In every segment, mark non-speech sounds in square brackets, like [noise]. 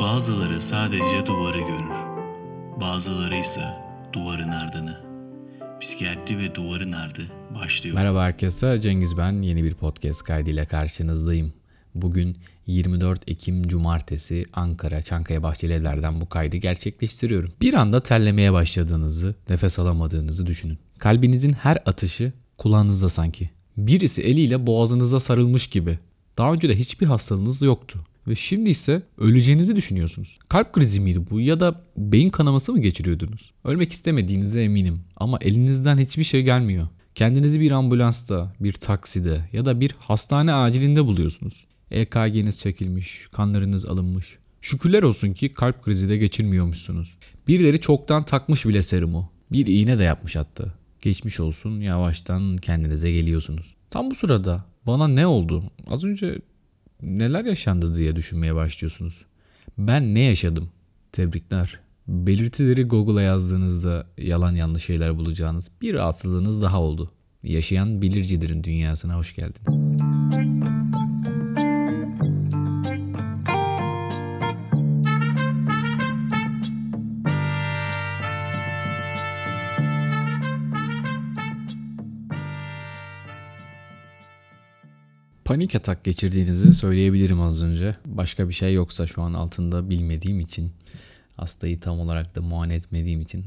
Bazıları sadece duvarı görür. Bazıları ise duvarın ardını. Psikiyatri ve duvarın ardı başlıyor. Merhaba herkese, Cengiz ben. Yeni bir podcast kaydıyla karşınızdayım. Bugün 24 Ekim Cumartesi Ankara Çankaya Bahçeli Evler'den bu kaydı gerçekleştiriyorum. Bir anda terlemeye başladığınızı, nefes alamadığınızı düşünün. Kalbinizin her atışı kulağınızda sanki. Birisi eliyle boğazınıza sarılmış gibi. Daha önce de hiçbir hastalığınız yoktu. Ve şimdi ise öleceğinizi düşünüyorsunuz. Kalp krizi miydi bu ya da beyin kanaması mı geçiriyordunuz? Ölmek istemediğinize eminim ama elinizden hiçbir şey gelmiyor. Kendinizi bir ambulansta, bir takside ya da bir hastane acilinde buluyorsunuz. EKG'niz çekilmiş, kanlarınız alınmış. Şükürler olsun ki kalp krizi de geçirmiyormuşsunuz. Birileri çoktan takmış bile serumu. Bir iğne de yapmış hatta. Geçmiş olsun yavaştan kendinize geliyorsunuz. Tam bu sırada bana ne oldu? Az önce neler yaşandı diye düşünmeye başlıyorsunuz. Ben ne yaşadım? Tebrikler. Belirtileri Google'a yazdığınızda yalan yanlış şeyler bulacağınız bir rahatsızlığınız daha oldu. Yaşayan bilircilerin dünyasına hoş geldiniz. Panik atak geçirdiğinizi söyleyebilirim az önce. Başka bir şey yoksa şu an altında bilmediğim için hastayı tam olarak da muayene etmediğim için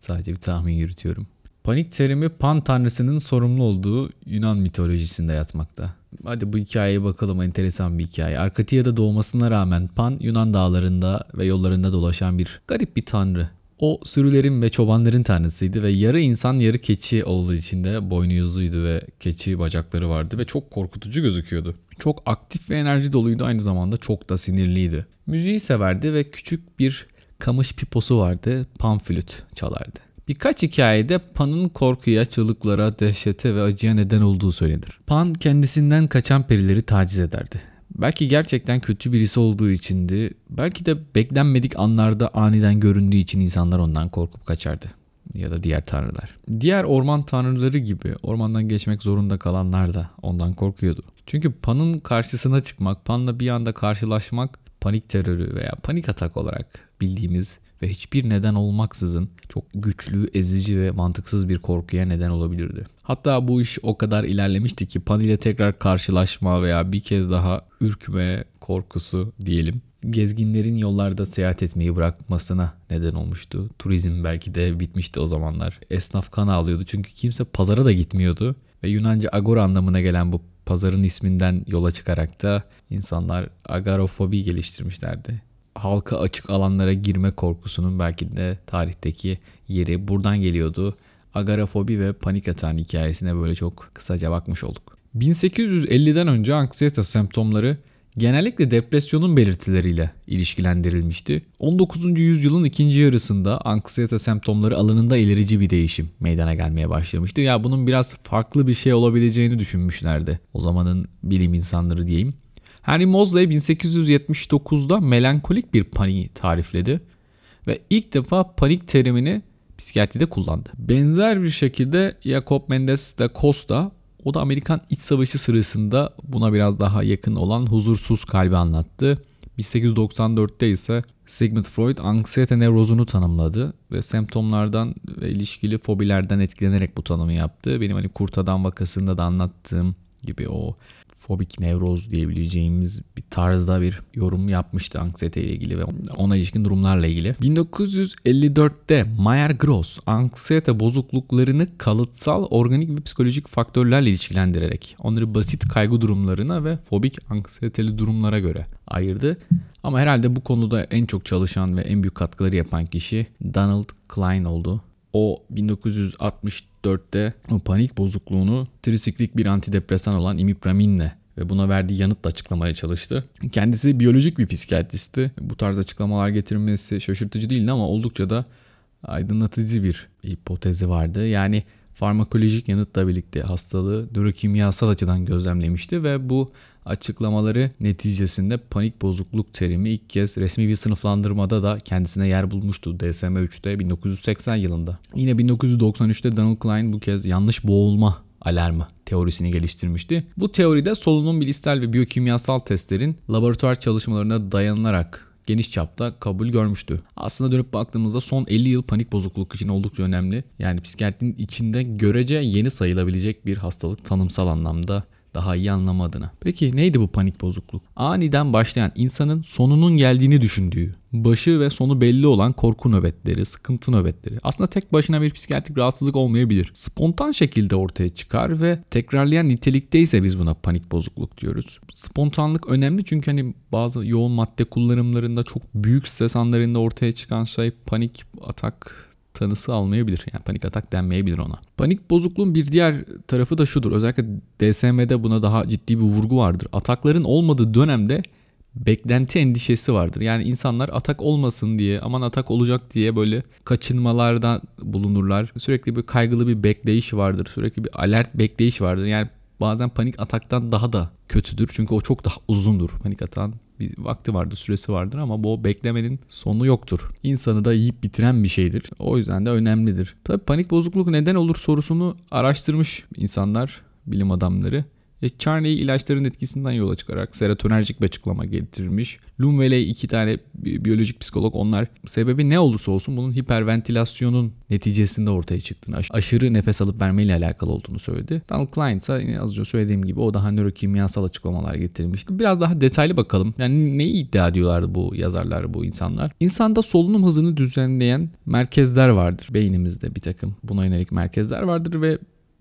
sadece bir tahmin yürütüyorum. Panik terimi Pan tanrısının sorumlu olduğu Yunan mitolojisinde yatmakta. Hadi bu hikayeye bakalım enteresan bir hikaye. Arkatia'da doğmasına rağmen Pan Yunan dağlarında ve yollarında dolaşan bir garip bir tanrı. O sürülerin ve çobanların tanrısıydı ve yarı insan yarı keçi olduğu için de boynu yüzlüydü ve keçi bacakları vardı ve çok korkutucu gözüküyordu. Çok aktif ve enerji doluydu aynı zamanda çok da sinirliydi. Müziği severdi ve küçük bir kamış piposu vardı pan flüt çalardı. Birkaç hikayede Pan'ın korkuya, çığlıklara, dehşete ve acıya neden olduğu söylenir. Pan kendisinden kaçan perileri taciz ederdi. Belki gerçekten kötü birisi olduğu içindi. Belki de beklenmedik anlarda aniden göründüğü için insanlar ondan korkup kaçardı. Ya da diğer tanrılar. Diğer orman tanrıları gibi ormandan geçmek zorunda kalanlar da ondan korkuyordu. Çünkü Pan'ın karşısına çıkmak, Pan'la bir anda karşılaşmak panik terörü veya panik atak olarak bildiğimiz ve hiçbir neden olmaksızın çok güçlü, ezici ve mantıksız bir korkuya neden olabilirdi. Hatta bu iş o kadar ilerlemişti ki Pan ile tekrar karşılaşma veya bir kez daha ürkme korkusu diyelim gezginlerin yollarda seyahat etmeyi bırakmasına neden olmuştu. Turizm belki de bitmişti o zamanlar. Esnaf kan ağlıyordu çünkü kimse pazara da gitmiyordu. Ve Yunanca agora anlamına gelen bu pazarın isminden yola çıkarak da insanlar agorafobi geliştirmişlerdi halka açık alanlara girme korkusunun belki de tarihteki yeri buradan geliyordu. Agarafobi ve panik atağın hikayesine böyle çok kısaca bakmış olduk. 1850'den önce anksiyete semptomları genellikle depresyonun belirtileriyle ilişkilendirilmişti. 19. yüzyılın ikinci yarısında anksiyete semptomları alanında ilerici bir değişim meydana gelmeye başlamıştı. Ya bunun biraz farklı bir şey olabileceğini düşünmüşlerdi. O zamanın bilim insanları diyeyim. Henry Mosley 1879'da melankolik bir paniği tarifledi ve ilk defa panik terimini psikiyatride kullandı. Benzer bir şekilde Jacob Mendes de Costa o da Amerikan İç Savaşı sırasında buna biraz daha yakın olan huzursuz kalbi anlattı. 1894'te ise Sigmund Freud anksiyete nevrozunu tanımladı ve semptomlardan ve ilişkili fobilerden etkilenerek bu tanımı yaptı. Benim hani Kurt Adam vakasında da anlattığım gibi o fobik nevroz diyebileceğimiz bir tarzda bir yorum yapmıştı anksiyete ile ilgili ve ona ilişkin durumlarla ilgili. 1954'te Mayer-Gross anksiyete bozukluklarını kalıtsal, organik ve psikolojik faktörlerle ilişkilendirerek onları basit kaygı durumlarına ve fobik anksiyeteli durumlara göre ayırdı. Ama herhalde bu konuda en çok çalışan ve en büyük katkıları yapan kişi Donald Klein oldu. O 1964'te o panik bozukluğunu trisiklik bir antidepresan olan imipraminle ve buna verdiği yanıtla açıklamaya çalıştı. Kendisi biyolojik bir psikiyatristi. Bu tarz açıklamalar getirmesi şaşırtıcı değildi ama oldukça da aydınlatıcı bir hipotezi vardı. Yani farmakolojik yanıtla birlikte hastalığı nörokimyasal açıdan gözlemlemişti ve bu açıklamaları neticesinde panik bozukluk terimi ilk kez resmi bir sınıflandırmada da kendisine yer bulmuştu DSM-3'te 1980 yılında. Yine 1993'te Donald Klein bu kez yanlış boğulma alarmı teorisini geliştirmişti. Bu teoride solunum bilişsel ve biyokimyasal testlerin laboratuvar çalışmalarına dayanılarak geniş çapta kabul görmüştü. Aslında dönüp baktığımızda son 50 yıl panik bozukluk için oldukça önemli. Yani psikiyatrinin içinde görece yeni sayılabilecek bir hastalık tanımsal anlamda daha iyi anlama adına. Peki neydi bu panik bozukluk? Aniden başlayan insanın sonunun geldiğini düşündüğü, başı ve sonu belli olan korku nöbetleri, sıkıntı nöbetleri. Aslında tek başına bir psikiyatrik rahatsızlık olmayabilir. Spontan şekilde ortaya çıkar ve tekrarlayan nitelikteyse biz buna panik bozukluk diyoruz. Spontanlık önemli çünkü hani bazı yoğun madde kullanımlarında çok büyük stres anlarında ortaya çıkan şey panik atak tanısı almayabilir. Yani panik atak denmeyebilir ona. Panik bozukluğun bir diğer tarafı da şudur. Özellikle DSM'de buna daha ciddi bir vurgu vardır. Atakların olmadığı dönemde beklenti endişesi vardır. Yani insanlar atak olmasın diye aman atak olacak diye böyle kaçınmalarda bulunurlar. Sürekli bir kaygılı bir bekleyiş vardır. Sürekli bir alert bekleyiş vardır. Yani bazen panik ataktan daha da kötüdür. Çünkü o çok daha uzundur. Panik atağın bir vakti vardır, süresi vardır ama bu beklemenin sonu yoktur. İnsanı da yiyip bitiren bir şeydir. O yüzden de önemlidir. Tabii panik bozukluk neden olur sorusunu araştırmış insanlar, bilim adamları. E, Charney ilaçların etkisinden yola çıkarak serotonerjik bir açıklama getirmiş. Lumveley iki tane biyolojik psikolog onlar sebebi ne olursa olsun bunun hiperventilasyonun neticesinde ortaya çıktığını, aşırı nefes alıp vermeyle alakalı olduğunu söyledi. Donald Klein ise yine az önce söylediğim gibi o daha nörokimyasal açıklamalar getirmişti. Biraz daha detaylı bakalım. Yani neyi iddia ediyorlardı bu yazarlar, bu insanlar? İnsanda solunum hızını düzenleyen merkezler vardır. Beynimizde bir takım buna yönelik merkezler vardır ve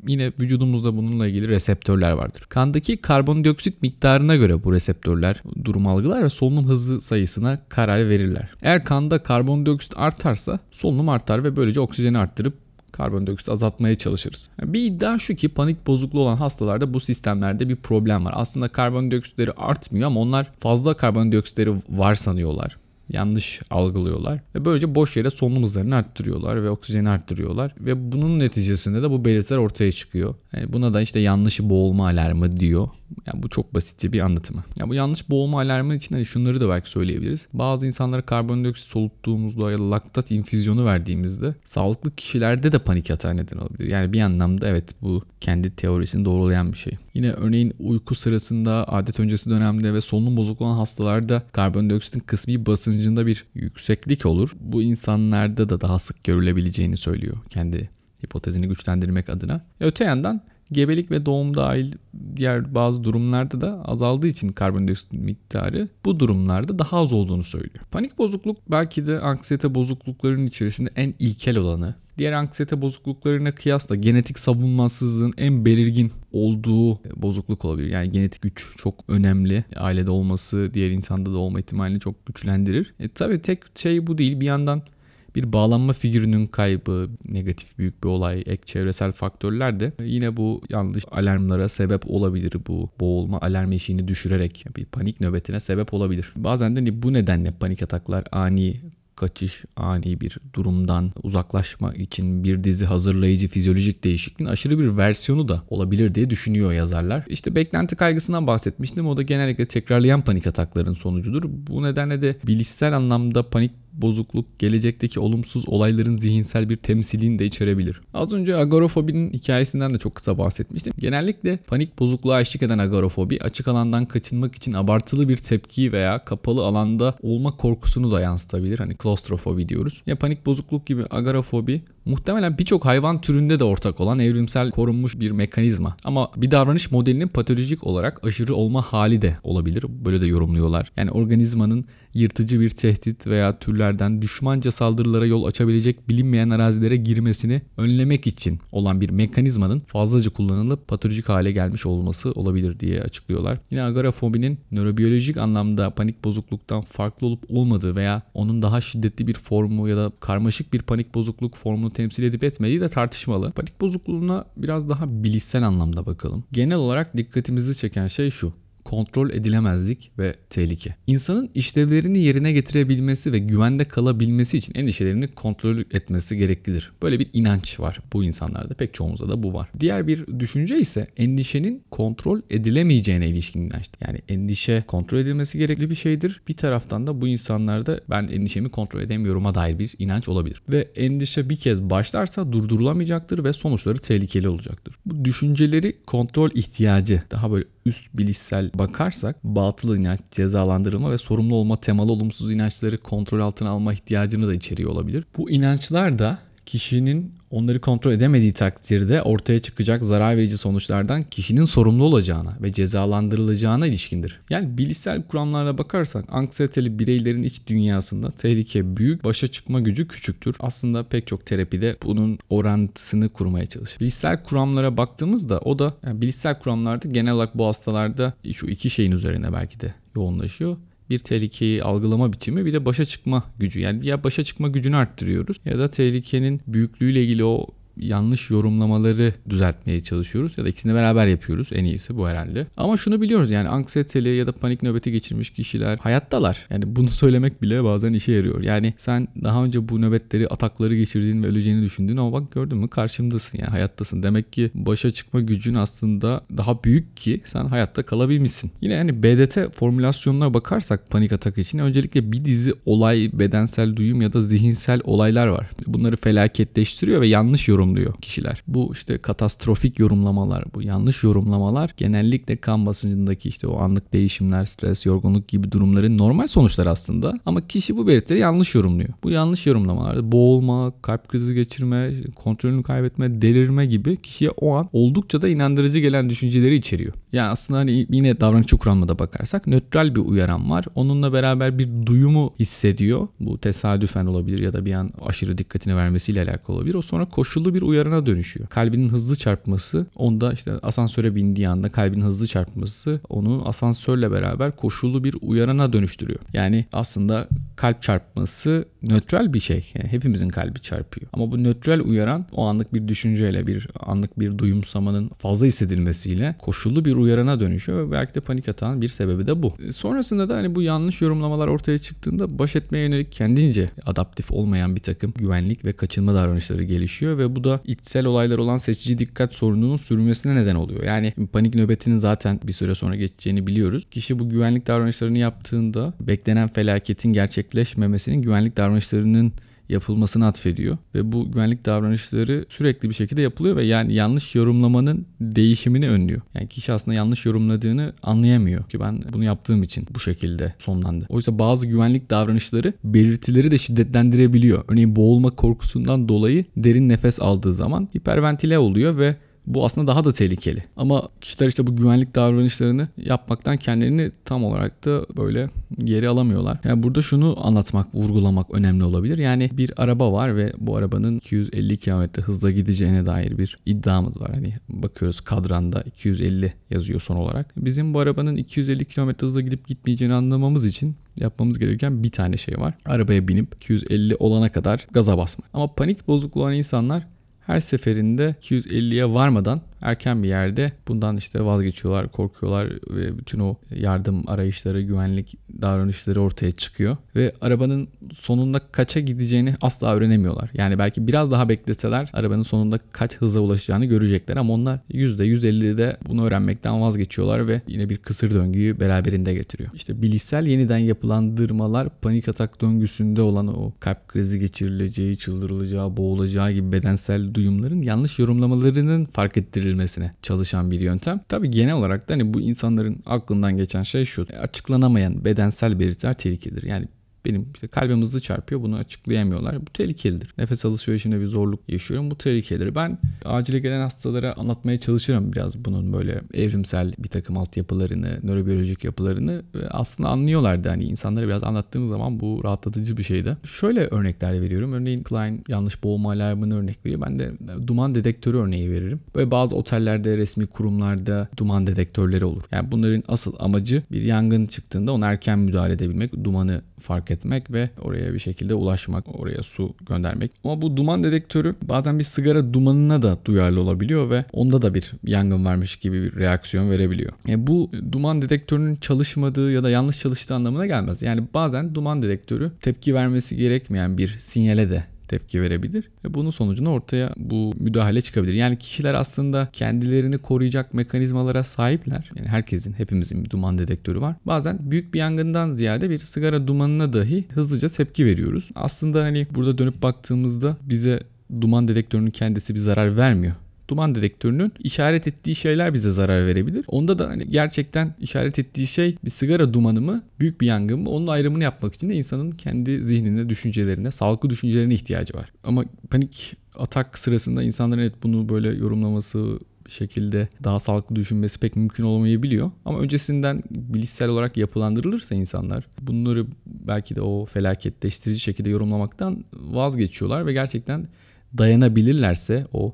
yine vücudumuzda bununla ilgili reseptörler vardır. Kandaki karbondioksit miktarına göre bu reseptörler durum algılar ve solunum hızı sayısına karar verirler. Eğer kanda karbondioksit artarsa solunum artar ve böylece oksijeni arttırıp karbondioksit azaltmaya çalışırız. bir iddia şu ki panik bozukluğu olan hastalarda bu sistemlerde bir problem var. Aslında karbondioksitleri artmıyor ama onlar fazla karbondioksitleri var sanıyorlar yanlış algılıyorlar ve böylece boş yere solunum hızlarını arttırıyorlar ve oksijeni arttırıyorlar ve bunun neticesinde de bu belirtiler ortaya çıkıyor. Yani buna da işte yanlış boğulma alarmı diyor. Yani bu çok basitçe bir anlatımı. Ya bu yanlış boğulma alarmı için hani şunları da belki söyleyebiliriz. Bazı insanlara karbondioksit soluttuğumuzda ya da laktat infüzyonu verdiğimizde sağlıklı kişilerde de panik atağı neden olabilir. Yani bir anlamda evet bu kendi teorisini doğrulayan bir şey. Yine örneğin uyku sırasında adet öncesi dönemde ve solunum bozukluğu olan hastalarda karbondioksitin kısmi basıncında bir yükseklik olur. Bu insanlarda da daha sık görülebileceğini söylüyor kendi hipotezini güçlendirmek adına. Öte yandan gebelik ve doğum dahil diğer bazı durumlarda da azaldığı için karbondioksit miktarı bu durumlarda daha az olduğunu söylüyor. Panik bozukluk belki de anksiyete bozukluklarının içerisinde en ilkel olanı. Diğer anksiyete bozukluklarına kıyasla genetik savunmasızlığın en belirgin olduğu bozukluk olabilir. Yani genetik güç çok önemli. Ailede olması diğer insanda da olma ihtimalini çok güçlendirir. E tabii tek şey bu değil. Bir yandan bir bağlanma figürünün kaybı, negatif büyük bir olay, ek çevresel faktörler de yine bu yanlış alarmlara sebep olabilir. Bu boğulma alarm eşiğini düşürerek bir panik nöbetine sebep olabilir. Bazen de bu nedenle panik ataklar ani kaçış, ani bir durumdan uzaklaşma için bir dizi hazırlayıcı fizyolojik değişikliğin aşırı bir versiyonu da olabilir diye düşünüyor yazarlar. İşte beklenti kaygısından bahsetmiştim. O da genellikle tekrarlayan panik atakların sonucudur. Bu nedenle de bilişsel anlamda panik bozukluk gelecekteki olumsuz olayların zihinsel bir temsilini de içerebilir. Az önce agorafobinin hikayesinden de çok kısa bahsetmiştim. Genellikle panik bozukluğa eşlik eden agorofobi açık alandan kaçınmak için abartılı bir tepki veya kapalı alanda olma korkusunu da yansıtabilir. Hani klostrofobi diyoruz. Ya panik bozukluk gibi agorofobi muhtemelen birçok hayvan türünde de ortak olan evrimsel korunmuş bir mekanizma. Ama bir davranış modelinin patolojik olarak aşırı olma hali de olabilir. Böyle de yorumluyorlar. Yani organizmanın yırtıcı bir tehdit veya türlerden düşmanca saldırılara yol açabilecek bilinmeyen arazilere girmesini önlemek için olan bir mekanizmanın fazlaca kullanılıp patolojik hale gelmiş olması olabilir diye açıklıyorlar. Yine agorafobinin nörobiyolojik anlamda panik bozukluktan farklı olup olmadığı veya onun daha şiddetli bir formu ya da karmaşık bir panik bozukluk formunu temsil edip etmediği de tartışmalı. Panik bozukluğuna biraz daha bilişsel anlamda bakalım. Genel olarak dikkatimizi çeken şey şu kontrol edilemezlik ve tehlike. İnsanın işlevlerini yerine getirebilmesi ve güvende kalabilmesi için endişelerini kontrol etmesi gereklidir. Böyle bir inanç var bu insanlarda. Pek çoğumuzda da bu var. Diğer bir düşünce ise endişenin kontrol edilemeyeceğine ilişkin inançtır. Yani endişe kontrol edilmesi gerekli bir şeydir. Bir taraftan da bu insanlarda ben endişemi kontrol edemiyorum'a dair bir inanç olabilir. Ve endişe bir kez başlarsa durdurulamayacaktır ve sonuçları tehlikeli olacaktır. Bu düşünceleri kontrol ihtiyacı daha böyle üst bilişsel bakarsak batıl inanç, cezalandırılma ve sorumlu olma temalı olumsuz inançları kontrol altına alma ihtiyacını da içeriyor olabilir. Bu inançlar da kişinin onları kontrol edemediği takdirde ortaya çıkacak zarar verici sonuçlardan kişinin sorumlu olacağına ve cezalandırılacağına ilişkindir. Yani bilişsel kuramlara bakarsak anksiyeteli bireylerin iç dünyasında tehlike büyük, başa çıkma gücü küçüktür. Aslında pek çok terapide bunun orantısını kurmaya çalışır. Bilişsel kuramlara baktığımızda o da yani bilişsel kuramlarda genel olarak bu hastalarda şu iki şeyin üzerine belki de yoğunlaşıyor bir tehlikeyi algılama biçimi bir de başa çıkma gücü. Yani ya başa çıkma gücünü arttırıyoruz ya da tehlikenin büyüklüğüyle ilgili o yanlış yorumlamaları düzeltmeye çalışıyoruz ya da ikisini beraber yapıyoruz. En iyisi bu herhalde. Ama şunu biliyoruz yani anksiyeteli ya da panik nöbeti geçirmiş kişiler hayattalar. Yani bunu [laughs] söylemek bile bazen işe yarıyor. Yani sen daha önce bu nöbetleri, atakları geçirdiğin ve öleceğini düşündün ama bak gördün mü karşımdasın yani hayattasın. Demek ki başa çıkma gücün aslında daha büyük ki sen hayatta kalabilmişsin. Yine yani BDT formülasyonuna bakarsak panik atak için öncelikle bir dizi olay, bedensel duyum ya da zihinsel olaylar var. Bunları felaketleştiriyor ve yanlış yorum yorumluyor kişiler. Bu işte katastrofik yorumlamalar, bu yanlış yorumlamalar genellikle kan basıncındaki işte o anlık değişimler, stres, yorgunluk gibi durumların normal sonuçları aslında. Ama kişi bu belirtileri yanlış yorumluyor. Bu yanlış yorumlamalarda boğulma, kalp krizi geçirme, kontrolünü kaybetme, delirme gibi kişiye o an oldukça da inandırıcı gelen düşünceleri içeriyor. Yani aslında hani yine davranışçı kuramına da bakarsak nötral bir uyaran var. Onunla beraber bir duyumu hissediyor. Bu tesadüfen olabilir ya da bir an aşırı dikkatini vermesiyle alakalı olabilir. O sonra koşullu bir uyarana dönüşüyor. Kalbinin hızlı çarpması onda işte asansöre bindiği anda kalbinin hızlı çarpması onu asansörle beraber koşullu bir uyarana dönüştürüyor. Yani aslında kalp çarpması nötral bir şey. Yani hepimizin kalbi çarpıyor. Ama bu nötral uyaran o anlık bir düşünceyle bir anlık bir duyumsamanın fazla hissedilmesiyle koşullu bir uyarana dönüşüyor ve belki de panik atağın bir sebebi de bu. E, sonrasında da hani bu yanlış yorumlamalar ortaya çıktığında baş etmeye yönelik kendince adaptif olmayan bir takım güvenlik ve kaçınma davranışları gelişiyor ve bu da içsel olaylar olan seçici dikkat sorununun sürmesine neden oluyor. Yani panik nöbetinin zaten bir süre sonra geçeceğini biliyoruz. Kişi bu güvenlik davranışlarını yaptığında beklenen felaketin gerçekleşmemesinin güvenlik davranışlarının yapılmasını atfediyor ve bu güvenlik davranışları sürekli bir şekilde yapılıyor ve yani yanlış yorumlamanın değişimini önlüyor. Yani kişi aslında yanlış yorumladığını anlayamıyor ki ben bunu yaptığım için bu şekilde sonlandı. Oysa bazı güvenlik davranışları belirtileri de şiddetlendirebiliyor. Örneğin boğulma korkusundan dolayı derin nefes aldığı zaman hiperventile oluyor ve bu aslında daha da tehlikeli. Ama kişiler işte bu güvenlik davranışlarını yapmaktan kendilerini tam olarak da böyle geri alamıyorlar. Yani burada şunu anlatmak, vurgulamak önemli olabilir. Yani bir araba var ve bu arabanın 250 km hızla gideceğine dair bir iddiamız var. Hani bakıyoruz kadranda 250 yazıyor son olarak. Bizim bu arabanın 250 km hızla gidip gitmeyeceğini anlamamız için yapmamız gereken bir tane şey var. Arabaya binip 250 olana kadar gaza basmak. Ama panik bozukluğu olan insanlar her seferinde 250'ye varmadan erken bir yerde bundan işte vazgeçiyorlar, korkuyorlar ve bütün o yardım arayışları, güvenlik davranışları ortaya çıkıyor. Ve arabanın sonunda kaça gideceğini asla öğrenemiyorlar. Yani belki biraz daha bekleseler arabanın sonunda kaç hıza ulaşacağını görecekler ama onlar %150'de bunu öğrenmekten vazgeçiyorlar ve yine bir kısır döngüyü beraberinde getiriyor. İşte bilişsel yeniden yapılandırmalar panik atak döngüsünde olan o kalp krizi geçirileceği, çıldırılacağı, boğulacağı gibi bedensel duyumların yanlış yorumlamalarının fark ettirilmesine çalışan bir yöntem. Tabii genel olarak da hani bu insanların aklından geçen şey şu. Açıklanamayan bedensel belirtiler tehlikelidir. Yani benim işte kalbim hızlı çarpıyor bunu açıklayamıyorlar. Bu tehlikelidir. Nefes alışverişinde bir zorluk yaşıyorum. Bu tehlikelidir. Ben acile gelen hastalara anlatmaya çalışırım biraz bunun böyle evrimsel bir takım altyapılarını, nörobiyolojik yapılarını. Aslında anlıyorlardı. Hani insanlara biraz anlattığım zaman bu rahatlatıcı bir şeydi. Şöyle örnekler veriyorum. Örneğin Klein yanlış boğulma alarmını örnek veriyor. Ben de duman dedektörü örneği veririm. Böyle bazı otellerde, resmi kurumlarda duman dedektörleri olur. Yani bunların asıl amacı bir yangın çıktığında ona erken müdahale edebilmek, dumanı fark etmek ve oraya bir şekilde ulaşmak, oraya su göndermek. Ama bu duman dedektörü bazen bir sigara dumanına da duyarlı olabiliyor ve onda da bir yangın varmış gibi bir reaksiyon verebiliyor. E, bu duman dedektörünün çalışmadığı ya da yanlış çalıştığı anlamına gelmez. Yani bazen duman dedektörü tepki vermesi gerekmeyen bir sinyale de tepki verebilir ve bunun sonucunda ortaya bu müdahale çıkabilir. Yani kişiler aslında kendilerini koruyacak mekanizmalara sahipler. Yani herkesin, hepimizin bir duman dedektörü var. Bazen büyük bir yangından ziyade bir sigara dumanına dahi hızlıca tepki veriyoruz. Aslında hani burada dönüp baktığımızda bize duman dedektörünün kendisi bir zarar vermiyor duman dedektörünün işaret ettiği şeyler bize zarar verebilir. Onda da hani gerçekten işaret ettiği şey bir sigara dumanı mı, büyük bir yangın mı? Onun ayrımını yapmak için de insanın kendi zihnine, düşüncelerine, sağlıklı düşüncelerine ihtiyacı var. Ama panik atak sırasında insanların evet bunu böyle yorumlaması bir şekilde daha sağlıklı düşünmesi pek mümkün olamayabiliyor. Ama öncesinden bilişsel olarak yapılandırılırsa insanlar bunları belki de o felaketleştirici şekilde yorumlamaktan vazgeçiyorlar ve gerçekten dayanabilirlerse o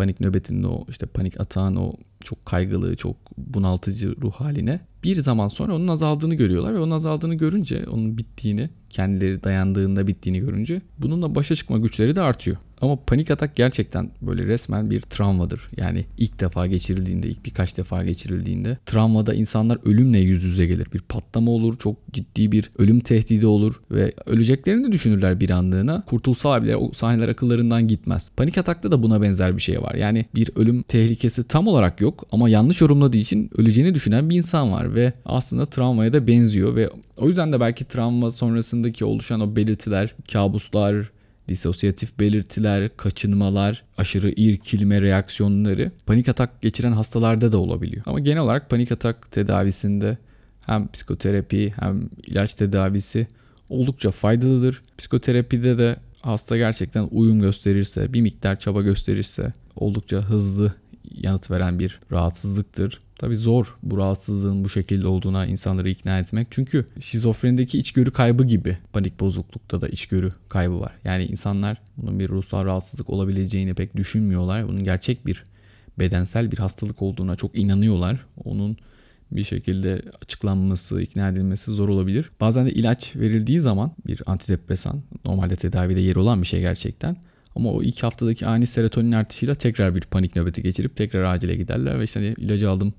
panik nöbetinin o işte panik atağın o çok kaygılı, çok bunaltıcı ruh haline bir zaman sonra onun azaldığını görüyorlar ve onun azaldığını görünce, onun bittiğini, kendileri dayandığında bittiğini görünce bununla başa çıkma güçleri de artıyor. Ama panik atak gerçekten böyle resmen bir travmadır. Yani ilk defa geçirildiğinde, ilk birkaç defa geçirildiğinde travmada insanlar ölümle yüz yüze gelir. Bir patlama olur, çok ciddi bir ölüm tehdidi olur ve öleceklerini düşünürler bir anlığına. Kurtulsalar bile o sahneler akıllarından gitmez. Panik atakta da buna benzer bir şey var. Yani bir ölüm tehlikesi tam olarak yok ama yanlış yorumladığı için öleceğini düşünen bir insan var ve aslında travmaya da benziyor ve o yüzden de belki travma sonrasındaki oluşan o belirtiler, kabuslar, disosyatif belirtiler, kaçınmalar, aşırı irkilme reaksiyonları panik atak geçiren hastalarda da olabiliyor. Ama genel olarak panik atak tedavisinde hem psikoterapi hem ilaç tedavisi oldukça faydalıdır. Psikoterapide de hasta gerçekten uyum gösterirse, bir miktar çaba gösterirse oldukça hızlı yanıt veren bir rahatsızlıktır. Tabi zor bu rahatsızlığın bu şekilde olduğuna insanları ikna etmek. Çünkü şizofrenideki içgörü kaybı gibi panik bozuklukta da içgörü kaybı var. Yani insanlar bunun bir ruhsal rahatsızlık olabileceğini pek düşünmüyorlar. Bunun gerçek bir bedensel bir hastalık olduğuna çok inanıyorlar. Onun bir şekilde açıklanması, ikna edilmesi zor olabilir. Bazen de ilaç verildiği zaman bir antidepresan normalde tedavide yeri olan bir şey gerçekten. Ama o ilk haftadaki ani serotonin artışıyla tekrar bir panik nöbeti geçirip tekrar acile giderler ve işte hani ilacı aldım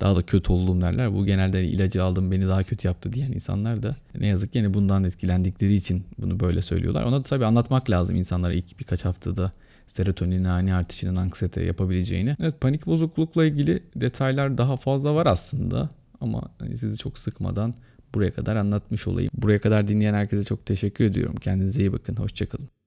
daha da kötü oldum derler. Bu genelde hani ilacı aldım beni daha kötü yaptı diyen insanlar da ne yazık ki yani bundan etkilendikleri için bunu böyle söylüyorlar. Ona da tabii anlatmak lazım insanlara ilk birkaç haftada serotonin ani artışının anksiyete yapabileceğini. Evet panik bozuklukla ilgili detaylar daha fazla var aslında ama hani sizi çok sıkmadan buraya kadar anlatmış olayım. Buraya kadar dinleyen herkese çok teşekkür ediyorum. Kendinize iyi bakın. Hoşçakalın.